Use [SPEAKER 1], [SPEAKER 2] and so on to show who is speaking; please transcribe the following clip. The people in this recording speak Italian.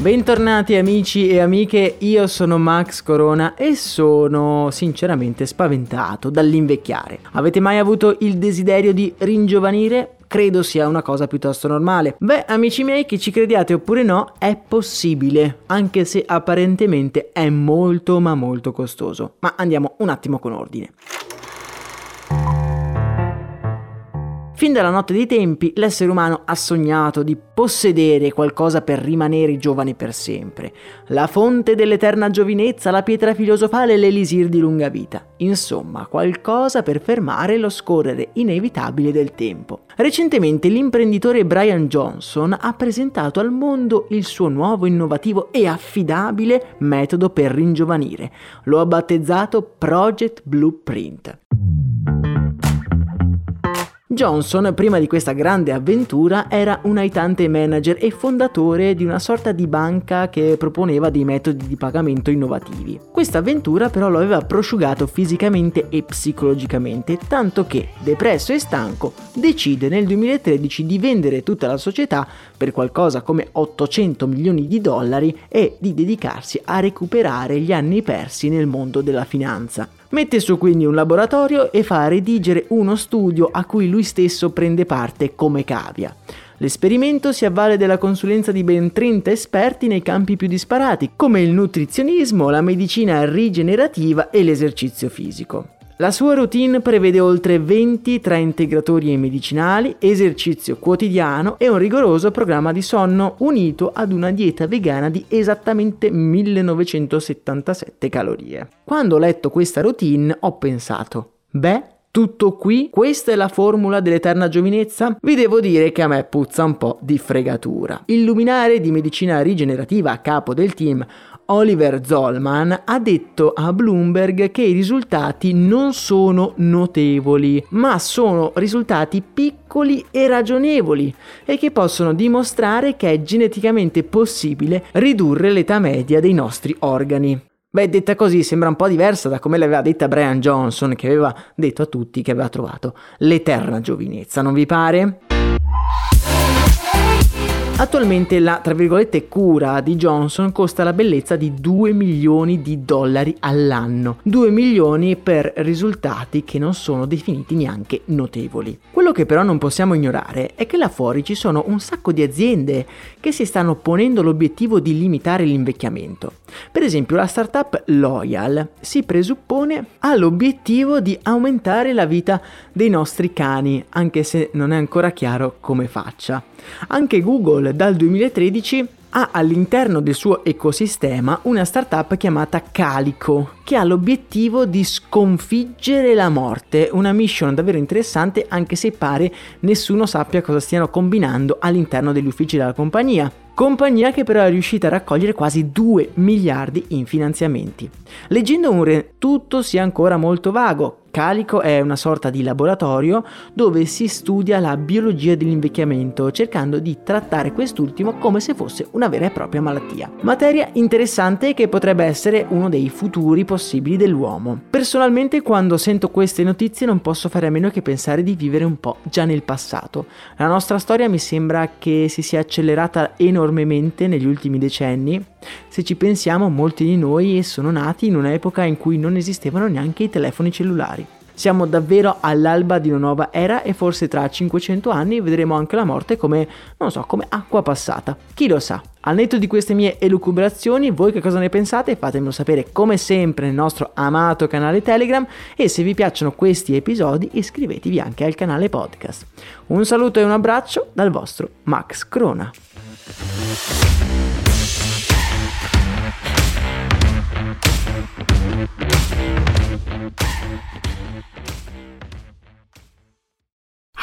[SPEAKER 1] Bentornati amici e amiche, io sono Max Corona e sono sinceramente spaventato dall'invecchiare. Avete mai avuto il desiderio di ringiovanire? Credo sia una cosa piuttosto normale. Beh, amici miei, che ci crediate oppure no, è possibile, anche se apparentemente è molto ma molto costoso. Ma andiamo un attimo con ordine. Fin dalla notte dei tempi l'essere umano ha sognato di possedere qualcosa per rimanere giovane per sempre. La fonte dell'eterna giovinezza, la pietra filosofale l'elisir di lunga vita. Insomma, qualcosa per fermare lo scorrere inevitabile del tempo. Recentemente l'imprenditore Brian Johnson ha presentato al mondo il suo nuovo innovativo e affidabile metodo per ringiovanire. Lo ha battezzato Project Blueprint. Johnson, prima di questa grande avventura, era un aiutante manager e fondatore di una sorta di banca che proponeva dei metodi di pagamento innovativi. Questa avventura però lo aveva prosciugato fisicamente e psicologicamente, tanto che, depresso e stanco, decide nel 2013 di vendere tutta la società per qualcosa come 800 milioni di dollari e di dedicarsi a recuperare gli anni persi nel mondo della finanza. Mette su quindi un laboratorio e fa redigere uno studio a cui lui stesso prende parte come cavia. L'esperimento si avvale della consulenza di ben 30 esperti nei campi più disparati, come il nutrizionismo, la medicina rigenerativa e l'esercizio fisico. La sua routine prevede oltre 20 tra integratori e medicinali, esercizio quotidiano e un rigoroso programma di sonno unito ad una dieta vegana di esattamente 1977 calorie. Quando ho letto questa routine ho pensato, beh, tutto qui? Questa è la formula dell'eterna giovinezza? Vi devo dire che a me puzza un po' di fregatura. Il luminare di medicina rigenerativa a capo del team Oliver Zollman ha detto a Bloomberg che i risultati non sono notevoli, ma sono risultati piccoli e ragionevoli e che possono dimostrare che è geneticamente possibile ridurre l'età media dei nostri organi. Beh, detta così sembra un po' diversa da come l'aveva detta Brian Johnson, che aveva detto a tutti che aveva trovato l'eterna giovinezza, non vi pare? Attualmente la, tra virgolette, cura di Johnson costa la bellezza di 2 milioni di dollari all'anno. 2 milioni per risultati che non sono definiti neanche notevoli. Quello che però non possiamo ignorare è che là fuori ci sono un sacco di aziende che si stanno ponendo l'obiettivo di limitare l'invecchiamento. Per esempio la startup Loyal si presuppone ha l'obiettivo di aumentare la vita dei nostri cani, anche se non è ancora chiaro come faccia. Anche Dal 2013 ha all'interno del suo ecosistema una startup chiamata Calico, che ha l'obiettivo di sconfiggere la morte, una mission davvero interessante anche se pare nessuno sappia cosa stiano combinando all'interno degli uffici della compagnia. compagnia che però è riuscita a raccogliere quasi 2 miliardi in finanziamenti. Leggendo un re tutto sia ancora molto vago, Calico è una sorta di laboratorio dove si studia la biologia dell'invecchiamento, cercando di trattare quest'ultimo come se fosse una vera e propria malattia. Materia interessante che potrebbe essere uno dei futuri possibili dell'uomo. Personalmente quando sento queste notizie non posso fare a meno che pensare di vivere un po' già nel passato. La nostra storia mi sembra che si sia accelerata enormemente negli ultimi decenni. Se ci pensiamo, molti di noi sono nati in un'epoca in cui non esistevano neanche i telefoni cellulari. Siamo davvero all'alba di una nuova era e forse tra 500 anni vedremo anche la morte come, non so, come acqua passata. Chi lo sa? Al netto di queste mie elucubrazioni, voi che cosa ne pensate? Fatemelo sapere come sempre nel nostro amato canale Telegram e se vi piacciono questi episodi iscrivetevi anche al canale podcast. Un saluto e un abbraccio dal vostro Max Crona.